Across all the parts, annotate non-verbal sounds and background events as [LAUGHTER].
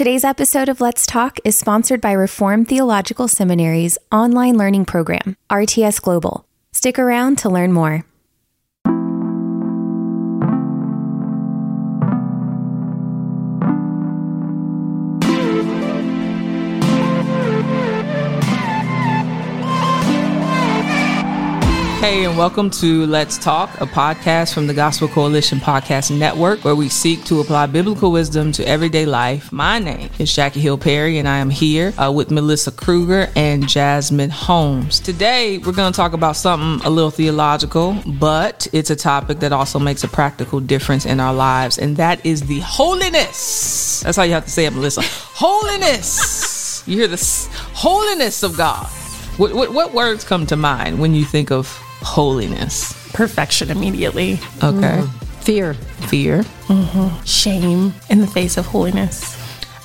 Today's episode of Let's Talk is sponsored by Reformed Theological Seminary's online learning program, RTS Global. Stick around to learn more. Hey, and welcome to Let's Talk, a podcast from the Gospel Coalition Podcast Network, where we seek to apply biblical wisdom to everyday life. My name is Jackie Hill Perry, and I am here uh, with Melissa Kruger and Jasmine Holmes. Today, we're going to talk about something a little theological, but it's a topic that also makes a practical difference in our lives, and that is the holiness. That's how you have to say it, Melissa. Holiness. you hear the holiness of God. What, what, what words come to mind when you think of holiness. Perfection immediately. Okay. Mm. Fear. Fear. Mm-hmm. Shame in the face of holiness.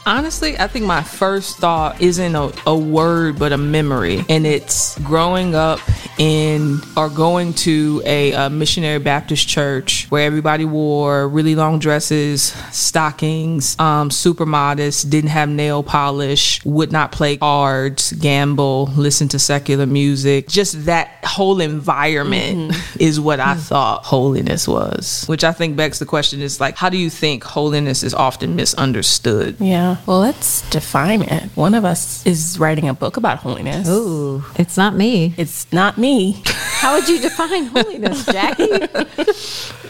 Honestly, I think my first thought isn't a, a, word, but a memory. And it's growing up in or going to a, a, missionary Baptist church where everybody wore really long dresses, stockings, um, super modest, didn't have nail polish, would not play cards, gamble, listen to secular music. Just that whole environment mm-hmm. is what I mm-hmm. thought holiness was, which I think begs the question is like, how do you think holiness is often misunderstood? Yeah. Well, let's define it. One of us is writing a book about holiness. Ooh, it's not me. It's not me. [LAUGHS] How would you define holiness, Jackie?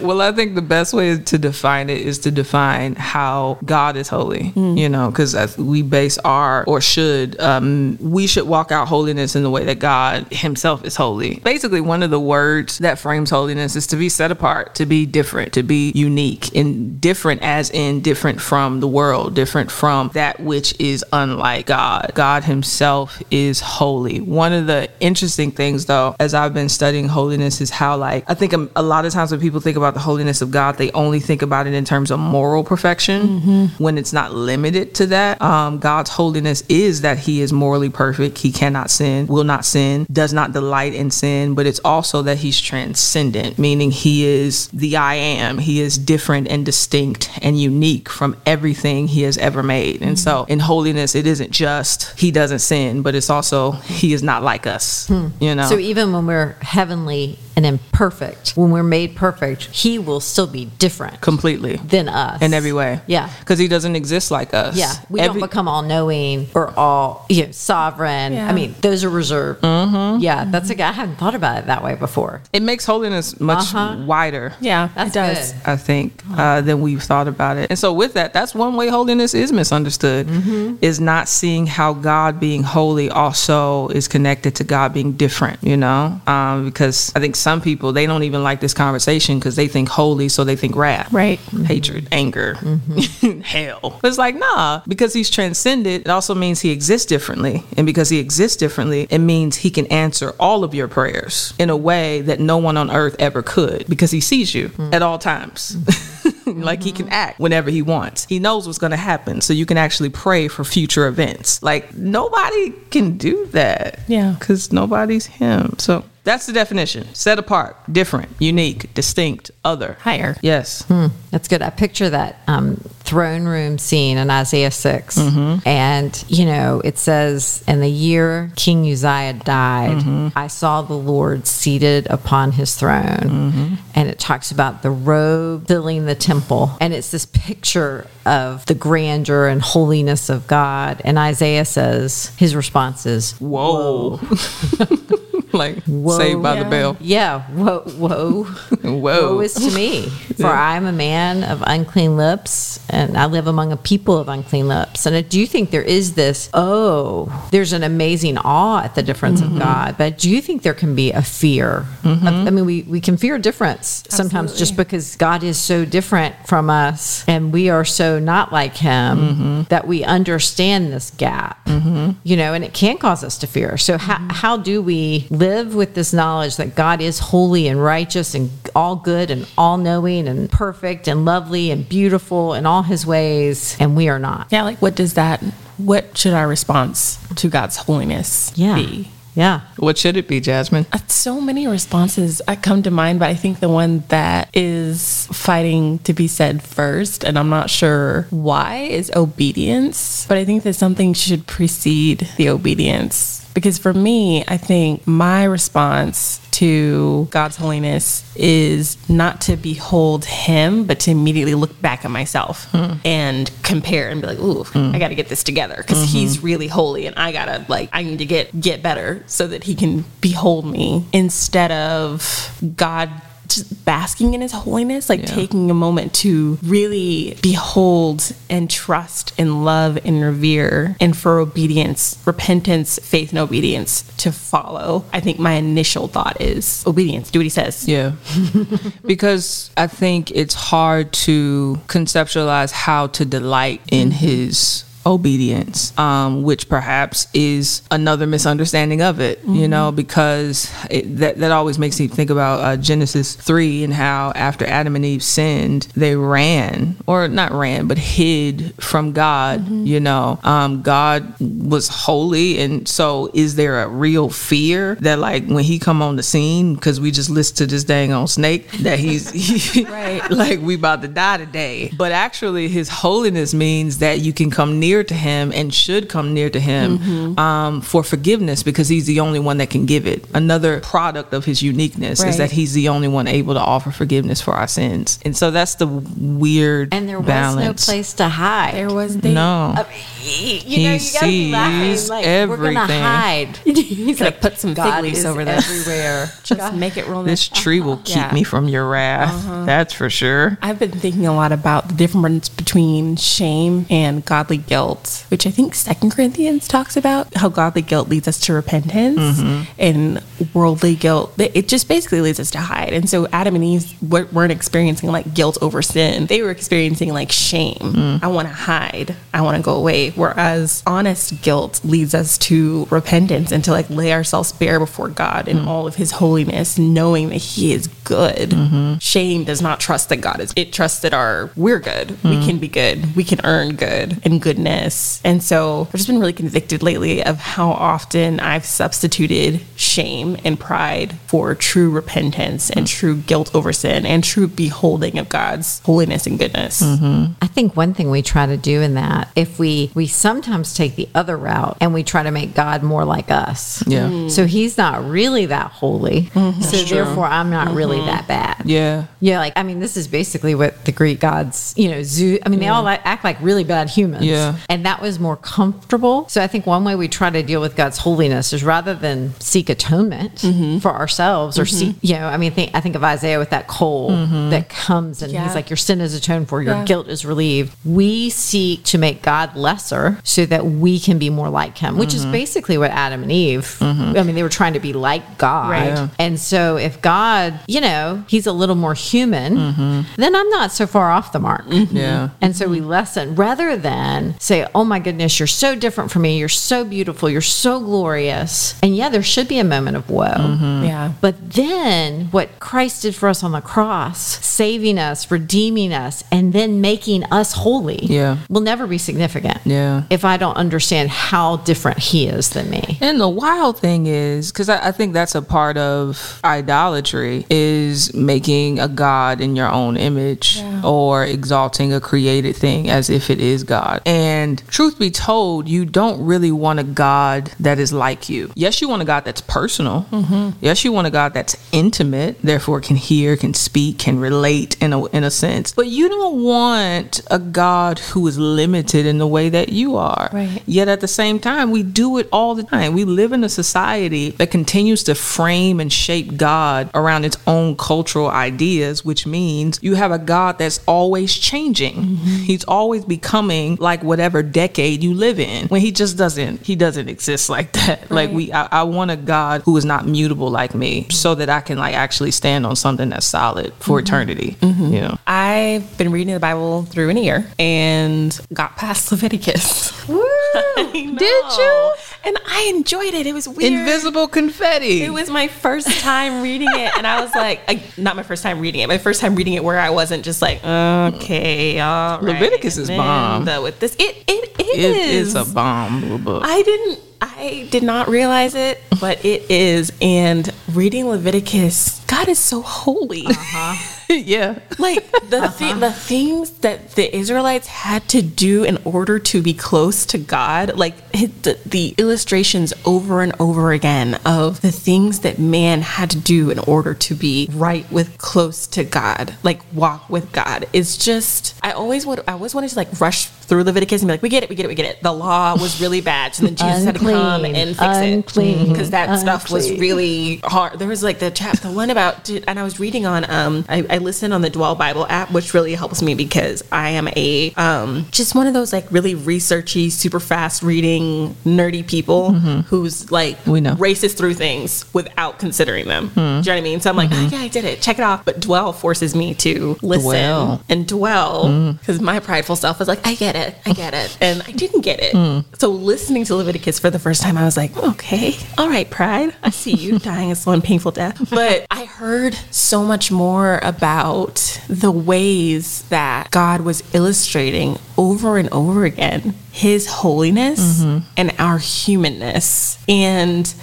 well, I think the best way to define it is to define how God is holy, mm. you know, because we base our, or should, um, we should walk out holiness in the way that God Himself is holy. Basically, one of the words that frames holiness is to be set apart, to be different, to be unique, and different as in different from the world, different from that which is unlike God. God Himself is holy. One of the interesting things, though, as I've been studying, holiness is how like I think a, a, lot of times when people think about the holiness of God, they only think about it in terms of moral perfection mm-hmm. when it's not limited to that. Um, God's holiness is that He is morally perfect. He cannot sin, will not sin, does not delight in sin, but it's also that He's transcendent, meaning He is the I am. He is different and distinct and unique from everything He has ever made. And mm-hmm. so in holiness, it isn't just He doesn't sin, but it's also He is not like us. Hmm. You know. So even when we're heavenly and imperfect. When we're made perfect, he will still be different completely than us in every way. Yeah, because he doesn't exist like us. Yeah, we every- don't become all knowing or all you know, sovereign. Yeah. I mean, those are reserved. Mm-hmm. Yeah, that's a guy I hadn't thought about it that way before. It makes holiness much uh-huh. wider. Yeah, that's it does. Good. I think uh, than we've thought about it. And so with that, that's one way holiness is misunderstood. Mm-hmm. Is not seeing how God being holy also is connected to God being different. You know, um, because I think some people they don't even like this conversation because they think holy, so they think wrath, right, mm-hmm. hatred, anger, mm-hmm. [LAUGHS] hell. But it's like nah, because he's transcended. It also means he exists differently, and because he exists differently, it means he can answer all of your prayers in a way that no one on earth ever could, because he sees you mm-hmm. at all times. [LAUGHS] [LAUGHS] like he can act whenever he wants. He knows what's going to happen, so you can actually pray for future events. Like nobody can do that. Yeah, because nobody's him. So that's the definition. Set apart, different, unique, distinct, other. Higher. Yes. Hmm, that's good. I picture that um, throne room scene in Isaiah 6. Mm-hmm. And, you know, it says, In the year King Uzziah died, mm-hmm. I saw the Lord seated upon his throne. Mm-hmm. And it talks about the robe filling the temple. And it's this picture of the grandeur and holiness of God. And Isaiah says, his response is, Whoa. Whoa. [LAUGHS] [LAUGHS] like whoa, saved by yeah. the bell. Yeah. Whoa, whoa. [LAUGHS] whoa. Woe is to me. For yeah. I am a man of unclean lips and I live among a people of unclean lips. And I do you think there is this, oh, there's an amazing awe at the difference mm-hmm. of God. But do you think there can be a fear? Mm-hmm. Of, I mean, we, we can fear difference Absolutely. sometimes just because God is so different from us and we are so not like him mm-hmm. that we understand this gap, mm-hmm. you know, and it can cause us to fear. So, how, mm-hmm. how do we live? Live with this knowledge that God is holy and righteous and all good and all knowing and perfect and lovely and beautiful in all his ways, and we are not. Yeah, like what does that, what should our response to God's holiness yeah. be? Yeah. What should it be, Jasmine? Uh, So many responses uh, come to mind, but I think the one that is fighting to be said first, and I'm not sure why, is obedience. But I think that something should precede the obedience. Because for me, I think my response to God's holiness is not to behold Him, but to immediately look back at myself hmm. and compare and be like, "Ooh, hmm. I got to get this together because mm-hmm. He's really holy, and I gotta like I need to get get better so that He can behold me." Instead of God just basking in his holiness, like Yeah. taking a moment to really behold and trust and love and revere, and for obedience, repentance, faith, and obedience to follow. I think my initial thought is obedience, do what he says. Yeah. [LAUGHS] because I think it's hard to conceptualize how to delight in mm-hmm. his obedience, um, which perhaps is another misunderstanding of it, you know, because it, that, that always makes me think about uh, Genesis 3 and how after Adam and Eve sinned, they ran, or not ran, but hid from God, you know. Um, God was holy. And so is there a real fear that, like, when he come on the scene, because we just listened to this dang on snake, that he's [LAUGHS] Right. like we about to die today. But actually, his holiness means that you can come near to him and should come near to him um, for forgiveness because he's the only one that can give it. Another product of his uniqueness is that he's the only one able to offer forgiveness for our sins. And so that's the weird And there was balance. no place to hide. There was they, no. I mean, you He know, you gotta be laughing. sees Like, we're gonna hide. [LAUGHS] He's Gotta put some fig leaves over there." everywhere. [LAUGHS] just make it roll. This tree will uh-huh. keep Yeah. me from your wrath. Uh-huh. That's for sure. I've been thinking a lot about the difference between shame and godly guilt, which I think Second Corinthians talks about how godly guilt leads us to repentance, mm-hmm. and worldly guilt it just basically leads us to hide. And so Adam and Eve weren't experiencing like guilt over sin; they were experiencing like shame. Mm. I want to hide. I want to go away. Whereas honest guilt leads us to repentance and to like lay ourselves bare before God in mm. all of His holiness, knowing that He is good. Mm-hmm. Shame does not trust that God is. It trusts that our we're good. We mm. can be good. We can earn good and goodness. And so I've just been really convicted lately of how often I've substituted shame and pride for true repentance and mm. true guilt over sin and true beholding of God's holiness and goodness. Mm-hmm. I think one thing we try to do in that, if we we sometimes take the other route and we try to make God more like us. Yeah. Mm. So he's not really that holy. Mm-hmm. So therefore I'm not really mm-hmm. that bad. Yeah. Yeah, like I mean, this is basically what the Greek gods, you know, Zeus. I mean, they all act like really bad humans. Yeah. and that was more comfortable. So I think one way we try to deal with God's holiness is rather than seek atonement mm-hmm. for ourselves or seek, you know, I mean, think, I think of Isaiah with that coal that comes and Yeah. he's like, your sin is atoned for, your Yeah. guilt is relieved. We seek to make God lesser so that we can be more like Him, which is mm-hmm. basically what Adam and Eve. Mm-hmm. I mean, they were trying to be like God, Right. Yeah. and so if God, you know, he's a little more human, mm-hmm. then I'm not so far off the mark. Yeah. And so we lessen rather than say, oh my goodness, you're so different from me. You're so beautiful. You're so glorious. And yeah, there should be a moment of woe. Yeah. But then what Christ did for us on the cross, saving us, redeeming us, and then making us holy Yeah. will never be significant. Yeah. If I don't understand how different he is than me. And the wild thing is, because I, I think that's a part of idolatry, is making a god in your own image or exalting a created thing as if it is God. And truth be told, you don't really want a God that is like you. Yes, you want a God that's personal. Mm-hmm. Yes, you want a God that's intimate, therefore can hear, can speak, can relate in a in a sense. But you don't want a God who is limited in the way that you are. Right. Yet at the same time, we do it all the time. We live in a society that continues to frame and shape God around its own cultural ideas, which means you have a God that's always changing. Mm-hmm. He's always becoming like whatever decade you live in. When he just doesn't, he doesn't exist like that. Like we, I, I want a God who is not mutable like me, so that I can like actually stand on something that's solid for mm-hmm. eternity. Mm-hmm. You know. I've been reading the Bible through an ear and got past [LAUGHS] Leviticus. [LAUGHS] Did you? And I enjoyed it. It was weird. Invisible confetti. It was my first time reading it, and I was like, I, not my first time reading it, my first time reading it where I wasn't just like, okay, all right. Leviticus is bomb. The, with this, it it It- is. a bomb book. I didn't. I I did not realize it, but it is. And reading Leviticus, God is so holy. Uh-huh. [LAUGHS] yeah. Like the uh-huh. thi- the things that the Israelites had to do in order to be close to God, like the, the illustrations over and over again of the things that man had to do in order to be right with close to God, like walk with God. It's just I always would I always wanted to like rush through Leviticus and be like, we get it, we get it, we get it. The law was really bad, so then Jesus had to come Unclean. and fix Unclean. it because that stuff was really hard. There was like the chap, the one about, and I was reading on, um, I, I listen on the Dwell Bible app, which really helps me because I am a, um, just one of those like really researchy, super fast reading, nerdy people who's like Mm-hmm. We know. races through things without considering them. Do you know what I mean? So I'm like, oh, yeah, I did it. Check it off. But Dwell forces me to listen Dwell. and dwell because my prideful self is like, I get it, I get it, and I didn't get it. Hmm. So listening to Leviticus for the first time, I was like, okay, all right, pride, I see you [LAUGHS] dying a slow and painful death. But I heard so much more about the ways that God was illustrating over and over again His holiness mm-hmm. and our humanness, and.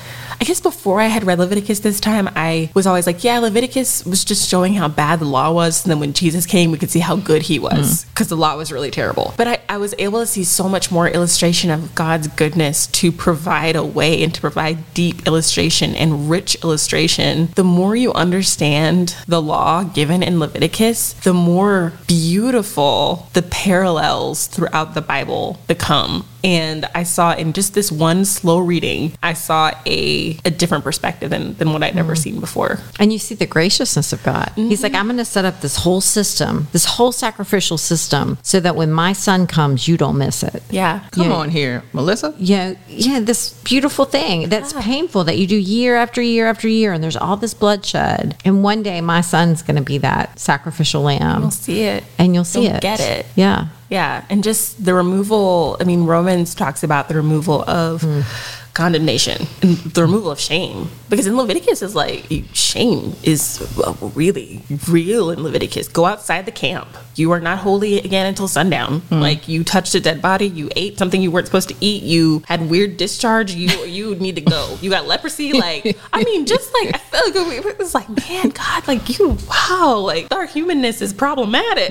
I guess before I had read Leviticus this time, I was always like, yeah, Leviticus was just showing how bad the law was. And then when Jesus came, we could see how good he was mm. because the law was really terrible. But I, I was able to see so much more illustration of God's goodness to provide a way and to provide deep illustration and rich illustration. The more you understand the law given in Leviticus, the more beautiful the parallels throughout the Bible become and I saw in just this one slow reading, I saw a, a different perspective than, than what I'd ever mm-hmm. seen before. And you see the graciousness of God. He's like, mm-hmm. I'm going to set up this whole system, this whole sacrificial system, so that when my son comes, you don't miss it. Yeah. Come Yeah. on here, Melissa. Yeah, yeah, this beautiful thing that's painful that you do year after year after year, and there's all this bloodshed. And one day, my son's going to be that sacrificial lamb, You'll see it. and you'll see You'll it. get it. Yeah. Yeah. And just the removal, I mean, Romans talks about the removal of hmm. Condemnation and the removal of shame. Because in Leviticus, is like shame is really real in Leviticus. Go outside the camp. You are not holy again until sundown. Hmm. Like you touched a dead body, you ate something you weren't supposed to eat, you had weird discharge, you you need to go. You got leprosy. Like, I mean, just like, I feel like it was like, man, God, like you, wow, like our humanness is problematic.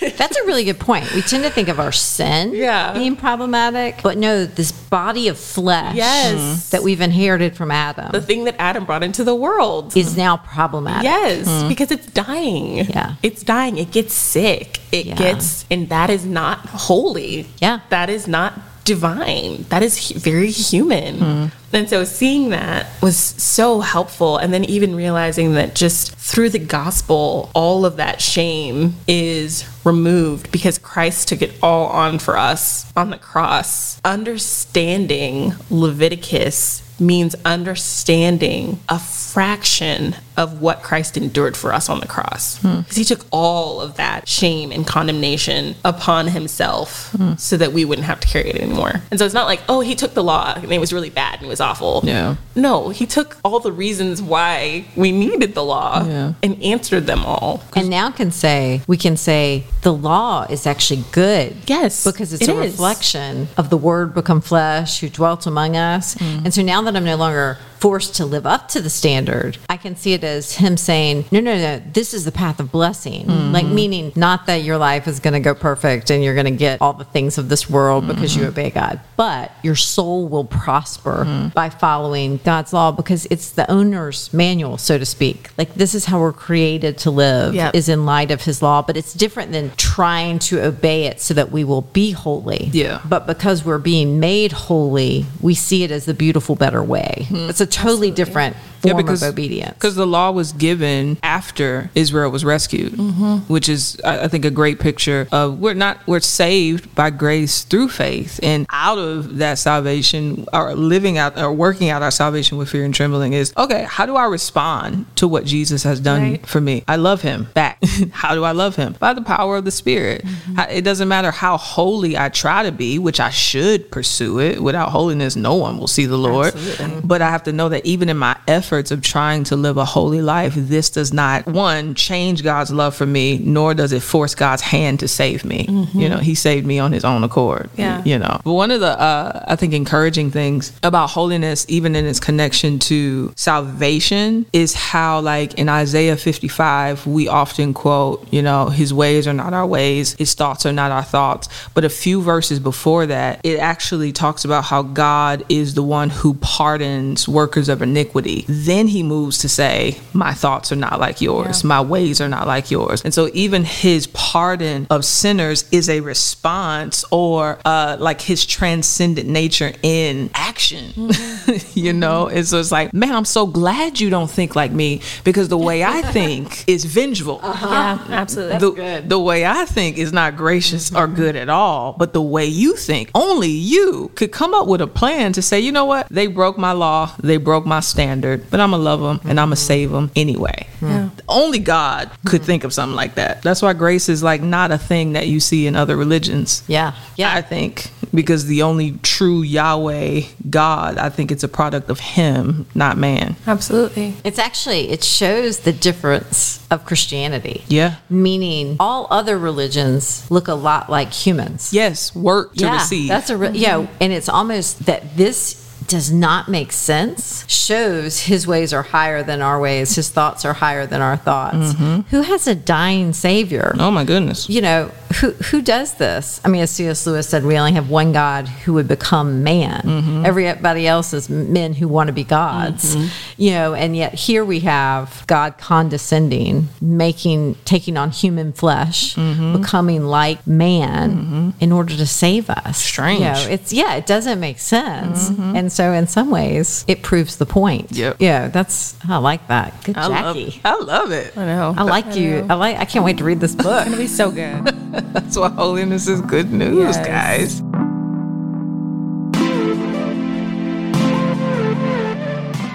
[LAUGHS] That's a really good point. We tend to think of our sin Yeah. being problematic, but no, this body of flesh Yes. that we've inherited from Adam the thing that Adam brought into the world. is now problematic. Yes, hmm. because it's dying. Yeah. It's dying. It gets sick. It Yeah. gets, and that is not holy. Yeah. That is not divine. That is very human. Hmm. And so seeing that was so helpful. And then even realizing that just through the gospel, all of that shame is removed because Christ took it all on for us on the cross. Understanding Leviticus means understanding a fraction of what Christ endured for us on the cross. Because he took all of that shame and condemnation upon himself so that we wouldn't have to carry it anymore. And so it's not like, oh, he took the law and it was really bad and it was awful. Yeah. No, he took all the reasons why we needed the law Yeah. and answered them all. And now can say we can say the law is actually good. Yes, because it's it a is. reflection of the Word become flesh who dwelt among us. Mm. And so now that I'm no longer forced to live up to the standard, I can see it as Him saying, "No, no, no, this is the path of blessing." Mm-hmm. Like meaning not that your life is going to go perfect and you're going to get all the things of this world because Mm-hmm. you obey God, but your soul will prosper by following God's law because it's the owner's manual, so to speak. Like this is how we're created to live Yep. is in light of his law, but it's different than trying to obey it so that we will be holy. Yeah. But because we're being made holy, we see it as the beautiful, better way. It's a totally different form of obedience. Because the law was given after Israel was rescued, mm-hmm. which is, I I think, a great picture of we're not we're saved by grace through faith, and out of that salvation, or living out or working out our salvation with fear and trembling is okay. How do I respond to what Jesus has done Right. for me? I love Him back. [LAUGHS] how do I love Him? By the power of the Spirit. Mm-hmm. How- It doesn't matter how holy I try to be, which I should pursue it. Without holiness, no one will see the Lord. Absolutely. But I have to know that even in my effort efforts of trying to live a holy life, this does not one change God's love for me, nor does it force God's hand to save me. You know, He saved me on His own accord. Yeah. You know, but one of the uh, I think encouraging things about holiness, even in its connection to salvation, is how like in Isaiah 55 we often quote, you know, His ways are not our ways, His thoughts are not our thoughts. But a few verses before that, it actually talks about how God is the one who pardons workers of iniquity. Then He moves to say, "My thoughts are not like yours, my ways are not like yours." And so even His pardon of sinners is a response or uh, like His transcendent nature in action. [LAUGHS] you mm-hmm. know, and so it's like, man, I'm so glad you don't think like me because the way I [LAUGHS] think is vengeful. Uh-huh. Yeah, absolutely. the, the way I think is not gracious or mm-hmm. good at all, but the way you think, only you could come up with a plan to say, you know what, they broke my law, they broke my standard, but I'm gonna love them and I'm gonna save them anyway. Only God could think of something like that. That's why grace is like not a thing that you see in other religions. Yeah. Yeah. I think because the only true Yahweh God, I think it's a product of Him, not man. Absolutely. It's actually it shows the difference of Christianity. Yeah. Meaning all other religions look a lot like humans. Yes, work to yeah, receive. That's a re- yeah, and it's almost that this does not make sense. Shows his ways are higher than our ways. His thoughts are higher than our thoughts. Mm-hmm. Who has a dying savior? Oh my goodness. you know who who does this? I mean as cs lewis said we only have one god who would become man. Mm-hmm. Everybody else is men who want to be gods. Mm-hmm. You know and yet here we have god condescending making taking on human flesh becoming like man in order to save us. Strange. you know, it's yeah it doesn't make sense. And so in some ways it proves the point Yep. yeah that's i like that good I love, jackie I love it. I know. I like you. I like. I can't wait to read this book. it's gonna be so good. [LAUGHS] That's why holiness is good news, Yes. guys.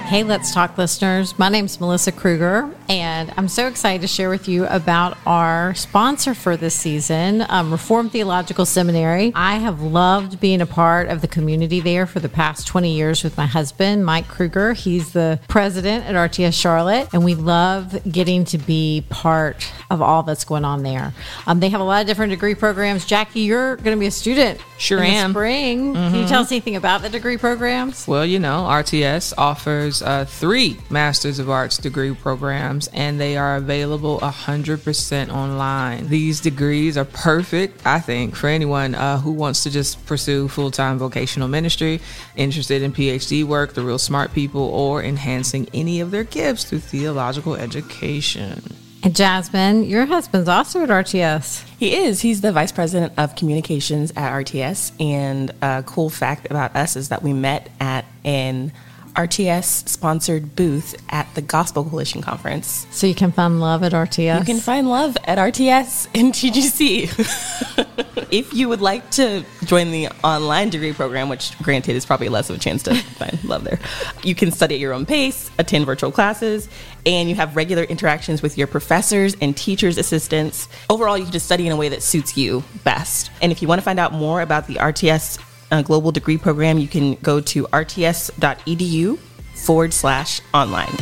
Hey, Let's Talk listeners. My name is Melissa Kruger, and I'm so excited to share with you about our sponsor for this season, um, Reformed Theological Seminary. I have loved being a part of the community there for the past 20 years with my husband, Mike Kruger. He's the president at RTS Charlotte, and we love getting to be part of all that's going on there. Um, they have a lot of different degree programs. Jackie, you're going to be a student Sure in the am. spring. Can you tell us anything about the degree programs? Well, you know, RTS offers uh, three Masters of Arts degree programs, and they are available 100% online. These degrees are perfect, I think, for anyone uh, who wants to just pursue full time vocational ministry, interested in PhD work, the real smart people, or enhancing any of their gifts through theological education. And Jasmine, your husband's also at RTS. He is. He's the vice president of communications at RTS. And a cool fact about us is that we met at an RTS sponsored booth at the Gospel Coalition Conference. So you can find love at RTS. You can find love at RTS and TGC. [LAUGHS] if you would like to join the online degree program, which granted is probably less of a chance to [LAUGHS] find love there, you can study at your own pace, attend virtual classes, and you have regular interactions with your professors and teachers' assistants. Overall, you can just study in a way that suits you best. And if you want to find out more about the RTS uh, Global Degree Program, you can go to rts.edu forward slash online.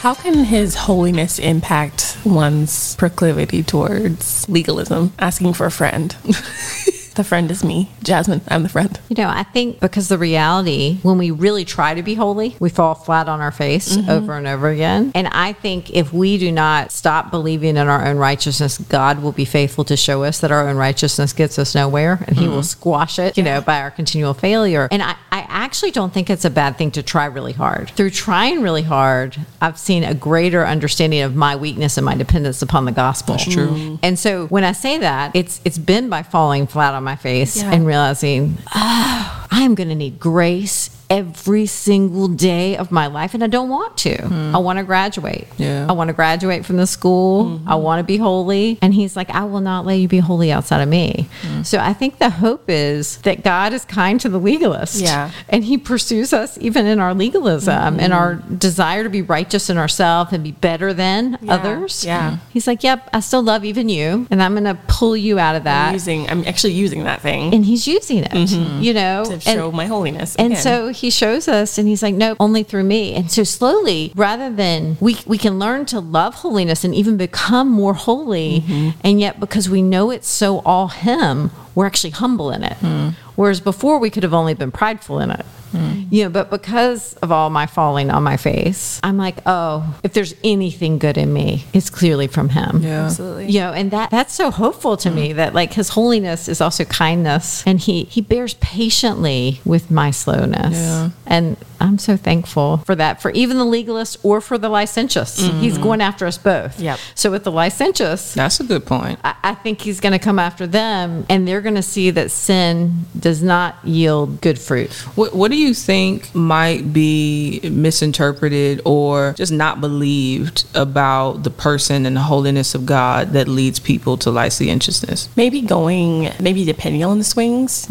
How can his holiness impact one's proclivity towards legalism? Asking for a friend. [LAUGHS] the friend is me, Jasmine. I'm the friend. You know, I think because the reality, when we really try to be holy, we fall flat on our face Mm-hmm. over and over again. And I think if we do not stop believing in our own righteousness, God will be faithful to show us that our own righteousness gets us nowhere and He Mm-hmm. will squash it, you know, by our continual failure. And I, I actually don't think it's a bad thing to try really hard. Through trying really hard, I've seen a greater understanding of my weakness and my dependence upon the gospel. That's true. And so when I say that, it's it's been by falling flat on my face Yeah. and realizing, oh, I am going to need grace every single day of my life, and I don't want to. Hmm. I want to graduate. Yeah. I want to graduate from the school. Mm-hmm. I want to be holy. And he's like, I will not let you be holy outside of me. Mm. So I think the hope is that God is kind to the legalist. Yeah. And he pursues us even in our legalism and our mm-hmm. desire to be righteous in ourselves and be better than Yeah. others. Yeah. He's like, Yep, I still love even you. And I'm going to pull you out of that. I'm using, I'm actually using that thing and he's using it, mm-hmm. you know? to And- show my holiness. and so he shows us, and he's like, "No, only through me." And so slowly, rather than we we can learn to love holiness and even become more holy, mm-hmm. and yet because we know it's so all him, we're actually humble in it. Hmm. Whereas before, we could have only been prideful in it. Hmm. You know, but because of all my falling on my face, I'm like, oh, if there's anything good in me, it's clearly from him. Yeah. absolutely. You know, and that that's so hopeful to me hmm. that like his holiness is also kindness and he he bears patiently with my slowness. Yeah. And I'm so thankful for that for even the legalist or for the licentious. Mm-hmm. He's going after us both. Yep. So with the licentious, That's a good point. I, I think he's going to come after them and they're going to see that sin does not yield good fruit. What, what do you think might be misinterpreted or just not believed about the person and the holiness of God that leads people to licentiousness? maybe going maybe depending on the pendulum swings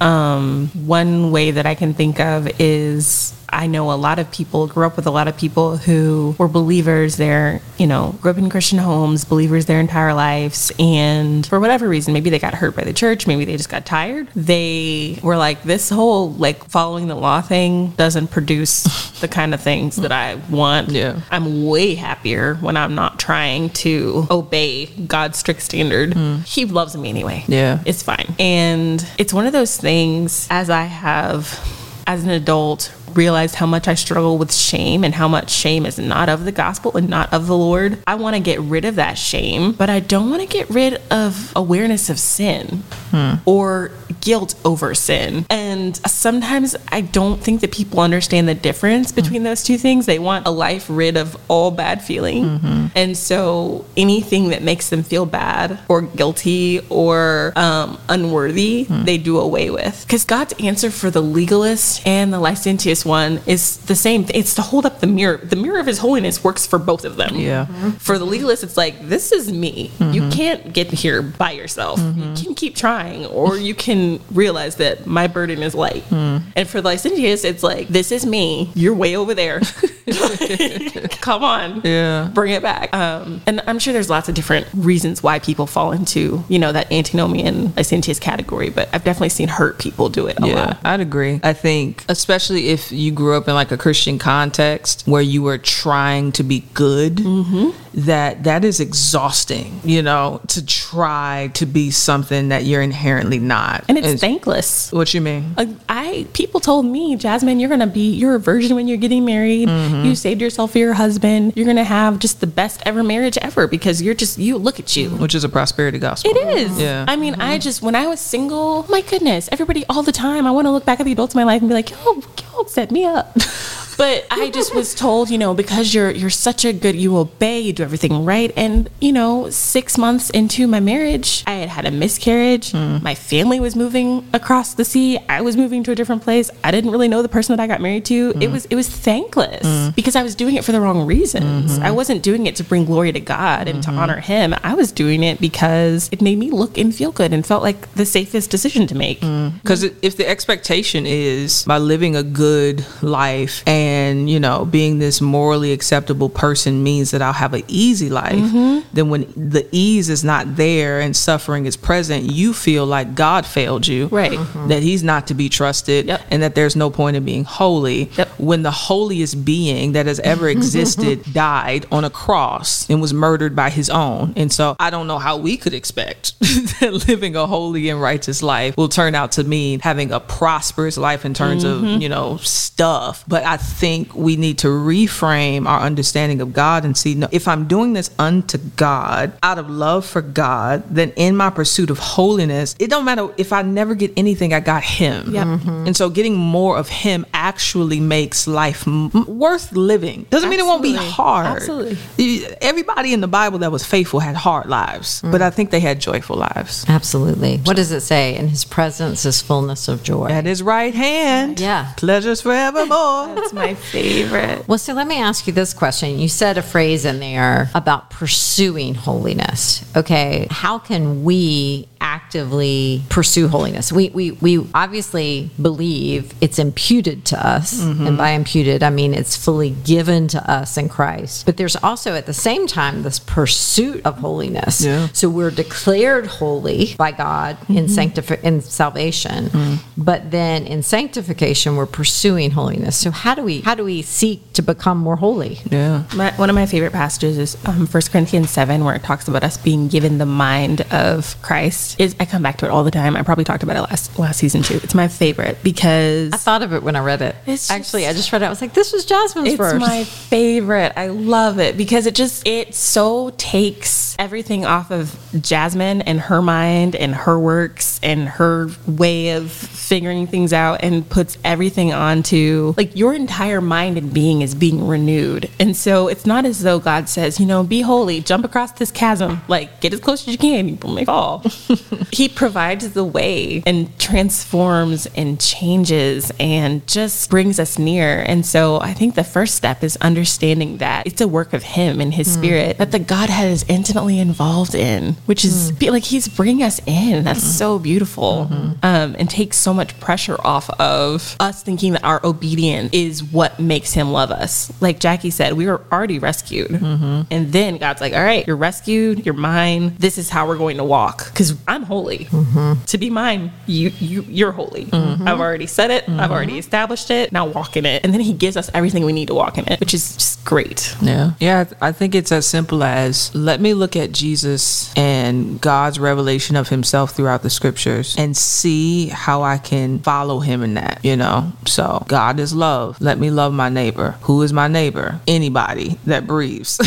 um, one way that i can think of is I know a lot of people, grew up with a lot of people who were believers They're, you know, grew up in Christian homes, believers their entire lives. And for whatever reason, maybe they got hurt by the church, maybe they just got tired. They were like, this whole like following the law thing doesn't produce the kind of things that I want. Yeah. I'm way happier when I'm not trying to obey God's strict standard. Hmm. He loves me anyway. Yeah. It's fine. And it's one of those things as I have, as an adult, realized how much I struggle with shame and how much shame is not of the gospel and not of the Lord. I want to get rid of that shame, but I don't want to get rid of awareness of sin hmm. or guilt over sin. And sometimes I don't think that people understand the difference between those two things. They want a life rid of all bad feeling. Mm-hmm. And so anything that makes them feel bad or guilty or um, unworthy, mm-hmm. they do away with. Because God's answer for the legalist and the licentious one is the same. It's to hold up the mirror. The mirror of His holiness works for both of them. Yeah. Mm-hmm. For the legalist, it's like, this is me. You can't get here by yourself. You can keep trying, or you can realize that my burden is light. And for the licentious, it's like, this is me. You're way over there. [LAUGHS] [LAUGHS] Come on. Yeah. Bring it back. Um, and I'm sure there's lots of different reasons why people fall into, you know, that antinomian licentious category, but I've definitely seen hurt people do it a Yeah, lot. I'd agree. I think, especially if you grew up in like a Christian context where you were trying to be good, Mm-hmm. That that is exhausting. You know, to try to be something that you're inherently not. And it's thankless. what you mean? Like I people told me, Jasmine, you're gonna be you're a virgin when you're getting married. Mm-hmm. You saved yourself for your husband. You're gonna have just the best ever marriage ever because you're just you look at you. Which is a prosperity gospel. It is. Yeah. I mean, I mm-hmm. just when I was single, my goodness, everybody all the time. I want to look back at the adults in my life and be like, yo, yo, set me up. [LAUGHS] But I just was told, you know, because you're you're such a good, you obey, you do everything right, and you know, six months into my marriage, I had had a miscarriage. Hmm. My family was moving across the sea. I was moving to a different place. I didn't really know the person that I got married to. It hmm. was it was thankless hmm. because I was doing it for the wrong reasons. Mm-hmm. I wasn't doing it to bring glory to God and to mm-hmm. honor Him. I was doing it because it made me look and feel good and felt like the safest decision to make. Mm. Because if the expectation is by living a good life and, you know, being this morally acceptable person means that I'll have an easy life, Mm-hmm. then when the ease is not there and suffering is present, you feel like God failed you. Right. Mhm. That he's not to be trusted Yep. and that there's no point in being holy. Yep. When the holiest being that has ever existed [LAUGHS] died on a cross and was murdered by his own. And so I don't know how we could expect [LAUGHS] that living a holy and righteous life will turn out to mean having a prosperous life in terms of, you know, stuff. But I think we need to reframe our understanding of God and see, no, if I'm doing this unto God out of love for God, then in my pursuit of holiness, it don't matter if I never get anything, I got Him. Yep. Mm-hmm. And so getting more of Him actually makes life m- worth living. Doesn't mean it won't be hard. Absolutely. Everybody in the Bible that was faithful had hard lives, mm. but I think they had joyful lives. Absolutely. What does it say? In his presence is fullness of joy. At his right hand, Yeah. pleasures forevermore. That's my favorite. Well, so let me ask you this question. You said a phrase in there about pursuing holiness. Okay. How can we actively pursue holiness? We, we, we obviously believe it's imputed to us. Mm-hmm. And by imputed, I mean it's fully given to us in Christ. But there's also at the same time this pursuit of holiness. Yeah. So we're declared holy by God in mm-hmm. sanctifi- in salvation, mm. but then in sanctification we're pursuing holiness. So how do we how do we seek to become more holy? Yeah. My, one of my favorite passages is um, 1 Corinthians 7, where it talks about us being given the mind of Christ. Is I come back to it all the time. I probably talked about it last last season too. It's my favorite because I thought of it when I read it. It's Actually, just- I just read it. I was like, this was Jasmine's it's verse. my favorite. I love it because it just it so takes everything off of Jasmine and her mind and her works and her way of figuring things out and puts everything onto like your entire mind and being is being renewed. And so it's not as though God says, you know, be holy, jump across this chasm, like get as close as you can, you may fall. [LAUGHS] he provides the way and transforms and changes and just brings us near. And so I think the first step is understanding that it's a work of Him and His hmm. Spirit that the Godhead is intimately involved in, which is hmm. be- like He's bringing us in. That's hmm. so beautiful mm-hmm. um, and takes so much pressure off of us thinking that our obedience is what makes Him love us. Like Jackie said, we were already rescued. Mm-hmm. And then God's like, all right, you're rescued, you're mine. This is how we're going to walk because I'm holy. Mm-hmm. To be mine, you, you, you're holy. Mm-hmm. I've already said it, I've already established it. Now walk in it. And then He gives us everything we need to walk in it, which is just great. Yeah. Yeah. I think it's as simple as let me look at Jesus and God's revelation of himself throughout the scriptures and see how I can follow him in that, you know? So, God is love. Let me love my neighbor. Who is my neighbor? Anybody that breathes,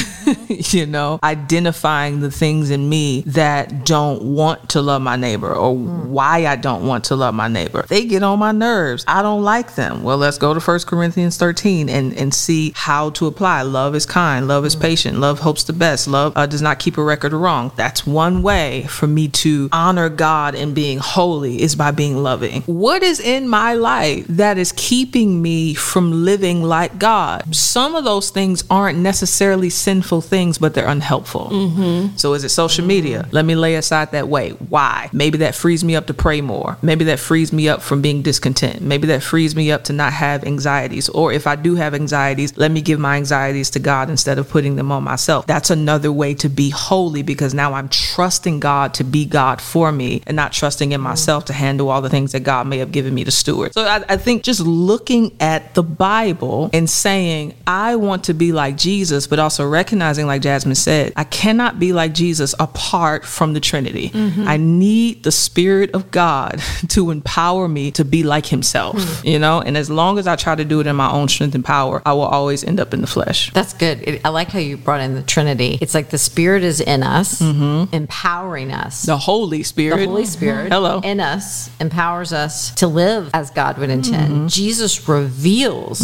[LAUGHS] you know? Identifying the things in me that don't want to love my neighbor or hmm. why I don't want to love my neighbor. They get on my nerves. I don't like them. Well, let's go to 1 Corinthians 13 and, and see how to apply. Love is kind. Love is mm. patient. Love hopes the best. Love uh, does not keep a record of wrong. That's one way for me to honor God in being holy is by being loving. What is in my life that is keeping me from living like God? Some of those things aren't necessarily sinful things, but they're unhelpful. Mm-hmm. So is it social media? Mm. Let me lay aside that way. Why? Maybe that frees me up to pray more. Maybe that frees me up from being discontent. Maybe that frees me up to not have anxieties. Or if I do have anxieties, let me give my anxieties to God instead of putting them on myself. That's another way to be holy because now I'm trusting God to be God for me and not trusting in mm. myself to handle all the things that God may have given me to steward. So I, I think just looking at the Bible and saying, I want to be like Jesus, but also recognizing, like Jasmine said, I cannot be like Jesus apart from the Trinity. Mm-hmm. I need the Spirit of God [LAUGHS] to empower me to be like Himself, mm. you know? And as long as I try to do it in my own strength and power, I will always end up in the flesh. That's good. It, I like how you brought in the Trinity. It's like the Spirit is in us, mm-hmm. empowering us. The Holy Spirit. the Holy Spirit mm-hmm. Hello. in us empowers us to live as God would intend. Mm-hmm. Jesus reveals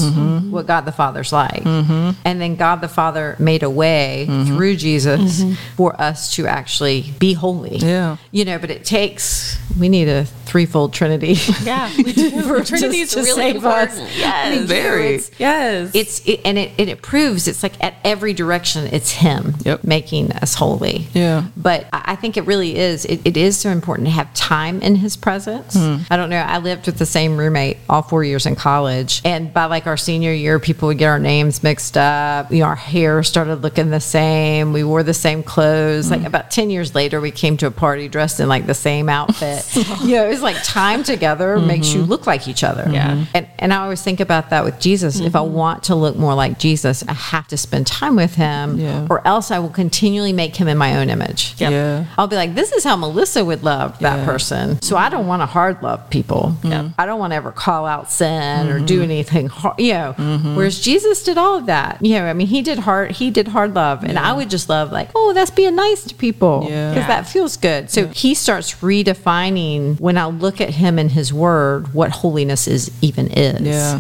what God the Father's like. And then God the Father made a way through Jesus for us to actually be holy. Yeah. You know, but it takes, we need a threefold Trinity. Yeah, [LAUGHS] we do. Trinity is to really save us. important. Yes. Very. It's- Yes. it's it, and it, and it proves it's like at every direction it's him Yep. making us holy. Yeah. but i think it really is it, it is so important to have time in his presence. Hmm. I don't know i lived with the same roommate all four years in college and by like our senior year people would get our names mixed up you know our hair started looking the same we wore the same clothes. Like hmm. about 10 years later we came to a party dressed in like the same outfit. [LAUGHS] You know it was like time together mm-hmm. makes you look like each other. Yeah. and, and I always think about that with Jesus. If I mm-hmm. want to look more like Jesus, I have to spend time with him, Yeah. or else I will continually make him in my own image. Yep. Yeah. I'll be like, this is how Melissa would love that Yeah. person. So I don't want to hard love people. I don't want to ever call out sin or do anything hard. you know, Mm-hmm. whereas Jesus did all of that. You know, I mean, he did hard, he did hard love. And I would just love like, oh, that's being nice to people. Yeah. Because that feels good. So he starts redefining when I look at him and his word, what holiness is even is. Yeah.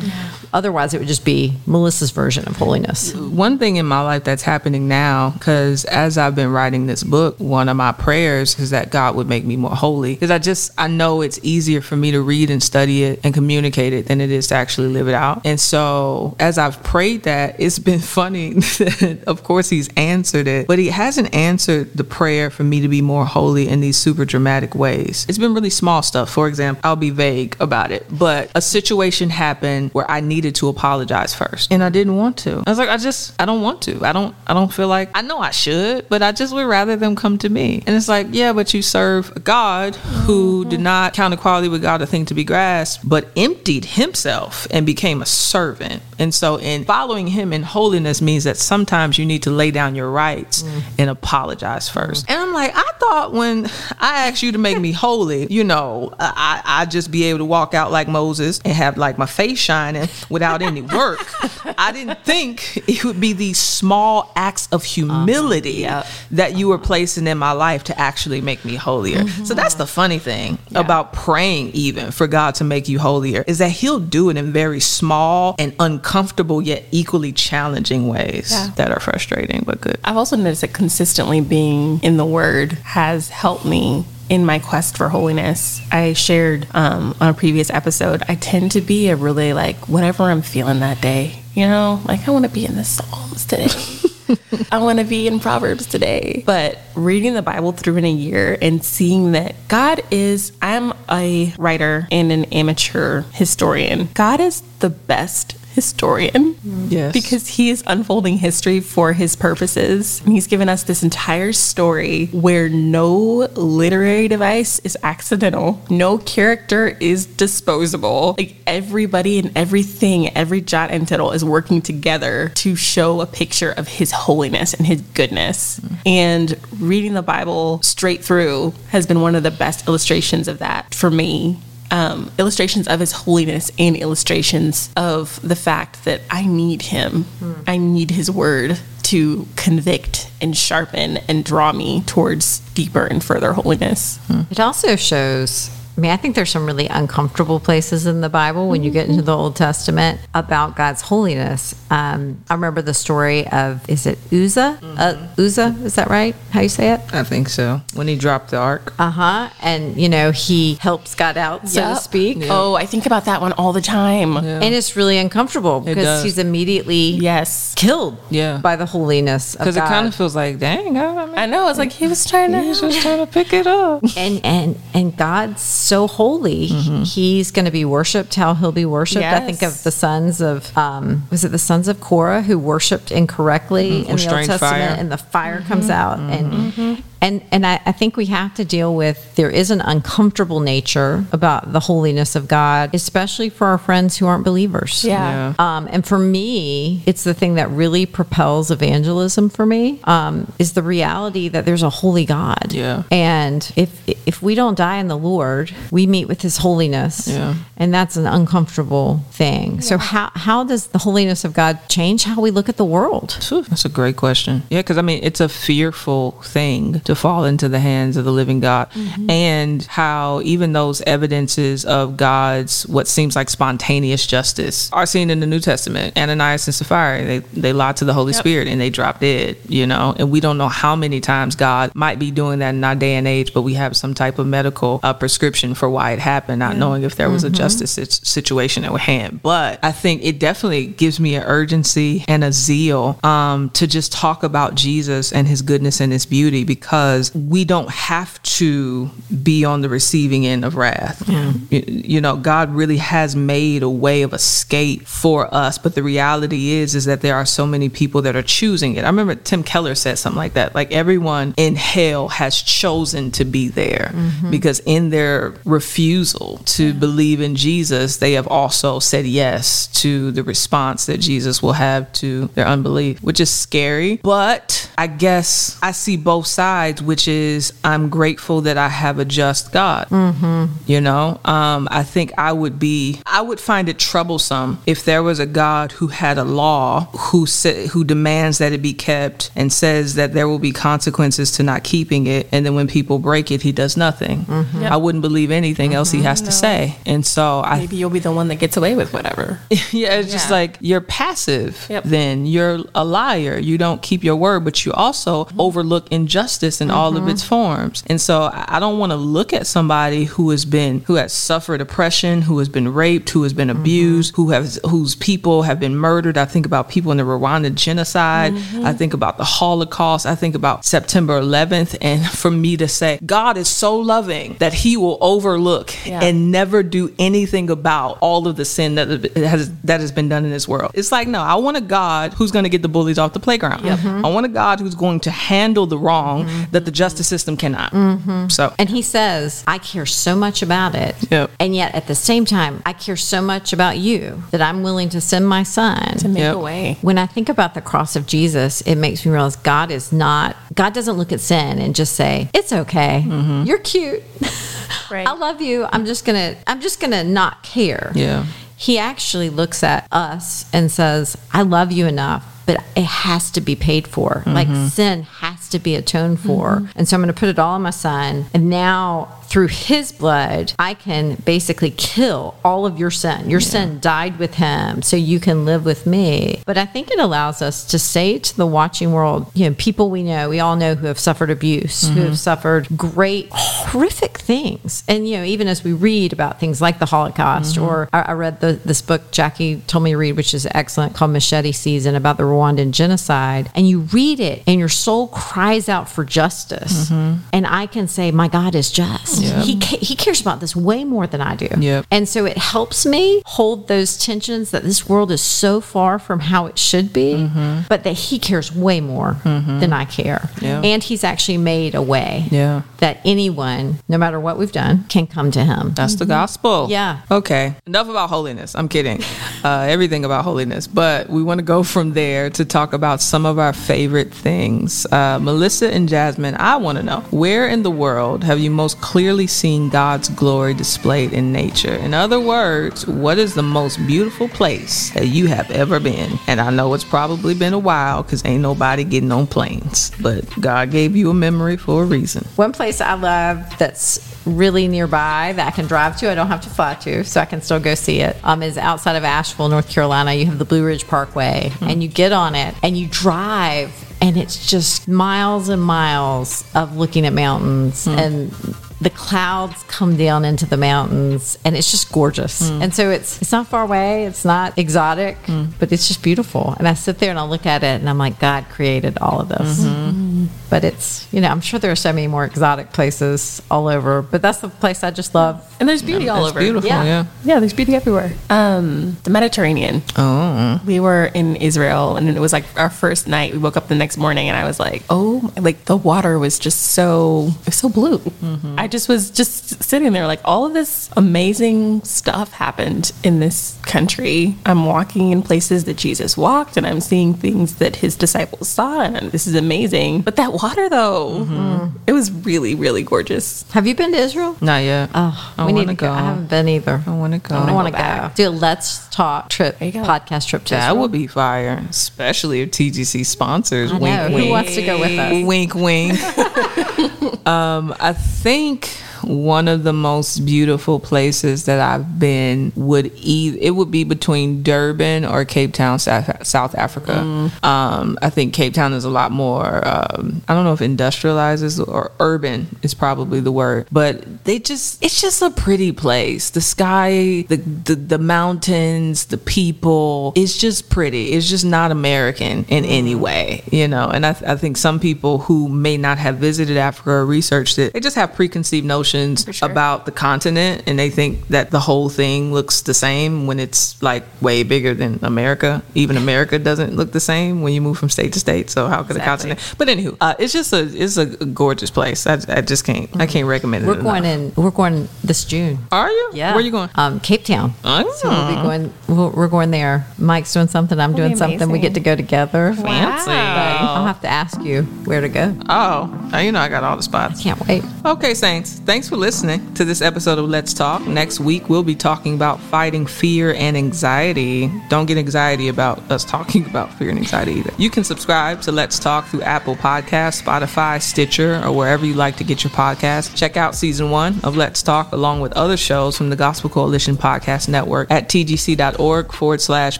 Otherwise, it would just be Melissa's version of holiness. One thing in my life that's happening now, because as I've been writing this book, one of my prayers is that God would make me more holy. Because I just, I know it's easier for me to read and study it and communicate it than it is to actually live it out. And so as I've prayed that, it's been [LAUGHS] funny. that of course, He's answered it, but He hasn't answered the prayer for me to be more holy in these super dramatic ways. It's been really small stuff. For example, I'll be vague about it, but a situation happened where I needed to apologize first and I didn't want to. I was like, I just, I don't want to. I don't, I don't feel like, I know I should, but I just would rather them come to me. And it's like, yeah, but you serve a God who mm-hmm. did not count equality with God a thing to be grasped, but emptied himself and became a servant. And so in following him in holiness means that sometimes you need to lay down your rights mm. and apologize first. Mm. And I'm like, I thought when I asked you to make me holy, you know, I I just be able to walk out like Moses and have like my face shining without any work. [LAUGHS] I didn't think it would be these small acts of uh-huh. humility Yep. that you were uh-huh. placing in my life to actually make me holier. So mm-hmm. that's the funny thing about praying even for God to make you holier is that he'll do it in very small and uncomfortable yet equally challenging ways Yeah. that are frustrating but good. I've also noticed that consistently being in the Word has helped me in my quest for holiness. I shared um, on a previous episode, I tend to be a really like, whatever I'm feeling that day, you know, like I want to be in the Psalms today. [LAUGHS] I want to be in Proverbs today. But reading the Bible through in a year and seeing that God is, I'm a writer and an amateur historian. God is the best historian. Yes. Because he is unfolding history for his purposes. And he's given us this entire story where no literary device is accidental, no character is disposable. Like everybody and everything, every jot and tittle is working together to show a picture of his holiness and his goodness. And reading the Bible straight through has been one of the best illustrations of that for me um, illustrations of his holiness and illustrations of the fact that I need him. I need his word to convict and sharpen and draw me towards deeper and further holiness. It also shows. I mean, I think there's some really uncomfortable places in the Bible when you get into the Old Testament about God's holiness. Um, I remember the story of is it Uzzah? Uh, Uzzah, is that right? How you say it? I think so. When he dropped the ark. Uh huh. And you know he helps God out, so to Yep. speak. Oh, I think about that one all the time. And it's really uncomfortable because he's immediately Yes. killed Yeah. by the holiness of Because it kind of feels like, dang, God, I mean, I know. It's like he was trying to. he's just trying to pick it up. and and and God's so holy. Mm-hmm. He's going to be worshipped how he'll be worshipped. I think of the sons of um, was it the sons of Korah who worshipped incorrectly in the Old Testament, Mm-hmm. fire. and the fire comes out and. And and I, I think we have to deal with there is an uncomfortable nature about the holiness of God, especially for our friends who aren't believers. Yeah. Um, and for me, it's the thing that really propels evangelism for me um, is the reality that there's a holy God. Yeah. And if if we don't die in the Lord, we meet with His holiness. Yeah. And that's an uncomfortable thing. So how how does the holiness of God change how we look at the world? That's a great question. Yeah, because I mean, it's a fearful thing to fall into the hands of the living God. And how even those evidences of God's what seems like spontaneous justice are seen in the New Testament. Ananias and Sapphira, they, they lied to the Holy Spirit and they dropped dead, you know? And we don't know how many times God might be doing that in our day and age, but we have some type of medical uh, prescription for why it happened, not knowing if there was a justice situation at hand. But I think it definitely gives me an urgency and a zeal um, to just talk about Jesus and his goodness and his beauty because we don't have to be on the receiving end of wrath. You, you know, God really has made a way of escape for us, but the reality is is that there are so many people that are choosing it. I remember Tim Keller said something like that. Like everyone in hell has chosen to be there because in their their refusal to believe in Jesus, they have also said yes to the response that Jesus will have to their unbelief, which is scary. But I guess I see both sides, which is I'm grateful that I have a just God. Mm-hmm. You know, um, I think I would be, I would find it troublesome if there was a God who had a law who sa- who demands that it be kept and says that there will be consequences to not keeping it, and then when people break it, he does nothing. I wouldn't believe anything else he has to uh-huh. say, and so I Maybe you'll be the one that gets away with whatever. [LAUGHS] yeah, it's just like you're passive. Yep. Then you're a liar. You don't keep your word, but you also mm-hmm. overlook injustice in all of mm-hmm. its forms. And so I I don't want to look at somebody who has been who has suffered oppression, who has been raped, who has been mm-hmm. abused, who has whose people have been murdered. I think about people in the Rwanda genocide. I think about the Holocaust. I think about September 11th. And [LAUGHS] for me to say, God is so loving that He will overlook Yeah. and never do anything about all of the sin that has that has been done in this world. It's like no, I want a God who's going to get the bullies off the playground. Mm-hmm. I want a God who's going to handle the wrong mm-hmm. that the justice system cannot. Mm-hmm. So And he says, I care so much about it. Yep. And yet at the same time, I care so much about you that I'm willing to send my son. To make Yep. a way. When I think about the cross of Jesus, it makes me realize God is not, God doesn't look at sin and just say, it's okay. You're cute. [LAUGHS] [LAUGHS] Right. I love you. I'm just going to, I'm just going to not care. Yeah. He actually looks at us and says, I love you enough. But it has to be paid for. Like mm-hmm. sin has to be atoned for. Mm-hmm. And so I'm going to put it all on my son. And now, through his blood, I can basically kill all of your sin. Your sin died with him, so you can live with me. But I think it allows us to say to the watching world, you know, people we know, we all know who have suffered abuse, who have mm-hmm. suffered great, horrific things. And, you know, even as we read about things like the Holocaust, or I, I read the, this book Jackie told me to read, which is excellent, called Machete Season about the Rwandan genocide. And you read it, and your soul cries out for justice. Mm-hmm. And I can say, my God is just. Yep. He, ca- he cares about this way more than I do. Yep. And so it helps me hold those tensions that this world is so far from how it should be, mm-hmm. but that he cares way more mm-hmm. than I care. Yeah. And he's actually made a way Yeah. that anyone, no matter what we've done, can come to him. That's the gospel. Yeah. Okay. Enough about holiness. I'm kidding. Uh, everything about holiness. But we want to go from there to talk about some of our favorite things. Uh, Melissa and Jasmine, I want to know where in the world have you most clearly seen God's glory displayed in nature? In other words, what is the most beautiful place that you have ever been? And I know it's probably been a while because ain't nobody getting on planes, but God gave you a memory for a reason. One place I love that's really nearby that I can drive to, I don't have to fly to, so I can still go see it, um, is outside of Asheville, North Carolina. You have the Blue Ridge Parkway, and you get on it and you drive, and it's just miles and miles of looking at mountains hmm. and the clouds come down into the mountains and it's just gorgeous mm. and so it's it's not far away it's not exotic mm. but it's just beautiful and i sit there and i look at it and i'm like god created all of this mm-hmm. Mm-hmm. but it's you know i'm sure there are so many more exotic places all over but that's the place i just love And there's beauty all That's over. beautiful. Yeah. yeah. Yeah, there's beauty everywhere. Um, the Mediterranean. Oh. We were in Israel, and it was like our first night. We woke up the next morning, and I was like, "Oh, like the water was just so, it was so blue." Mm-hmm. I just was just sitting there, like all of this amazing stuff happened in this country. I'm walking in places that Jesus walked, and I'm seeing things that his disciples saw, and this is amazing. But that water, though, it was really, really gorgeous. have you been to israel Not yet. oh I we need wanna go. go. i haven't been either I want to go. I want to go go. back. Do let's talk trip, podcast trip to That Israel. would be fire, especially if TGC sponsors. I know. Wink, Who wink. wants to go with us? Wink, wink. [LAUGHS] um, I think think one of the most beautiful places that I've been would either it would be between Durban or Cape Town, South, Africa. Mm. Um, I think Cape Town is a lot more. Um, I don't know if industrializes or urban is probably the word, but they just it's just a pretty place. The sky, the the, the mountains, the people. It's just pretty. It's just not American in any way, you know. And I, I think some people who may not have visited Africa or researched it, they just have preconceived notions sure. about the continent and they think that the whole thing looks the same when it's like way bigger than America. Even America [LAUGHS] doesn't look the same when you move from state to state. So how could Exactly. a continent? But anywho, uh, it's just a it's a gorgeous place. I, I just can't I can't recommend it. We're going in. We're going this June. Are you? Yeah. Where are you going? Um, Cape Town. Oh. So we'll be going. We'll, we're going there. Mike's doing something. I'm That'll doing something. We get to go together. Fancy. But I'll have to ask you where to go. Oh, you know I got all the spots. Can't wait. Okay, Saints, thanks for listening to this episode of Let's Talk. Next week, we'll be talking about fighting fear and anxiety. Don't get anxiety about us talking about fear and anxiety either. You can subscribe to Let's Talk through Apple Podcasts, Spotify, Stitcher, or wherever you like to get your podcast. Check out season one of Let's Talk along with other shows from the Gospel Coalition Podcast Network at tgc.org forward slash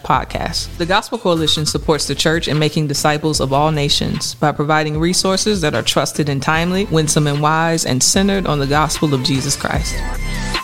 podcast. The Gospel Coalition supports the church in making disciples of all nations by providing resources that are trusted and timely, winsome and wise, and centered on the gospel of Jesus Christ.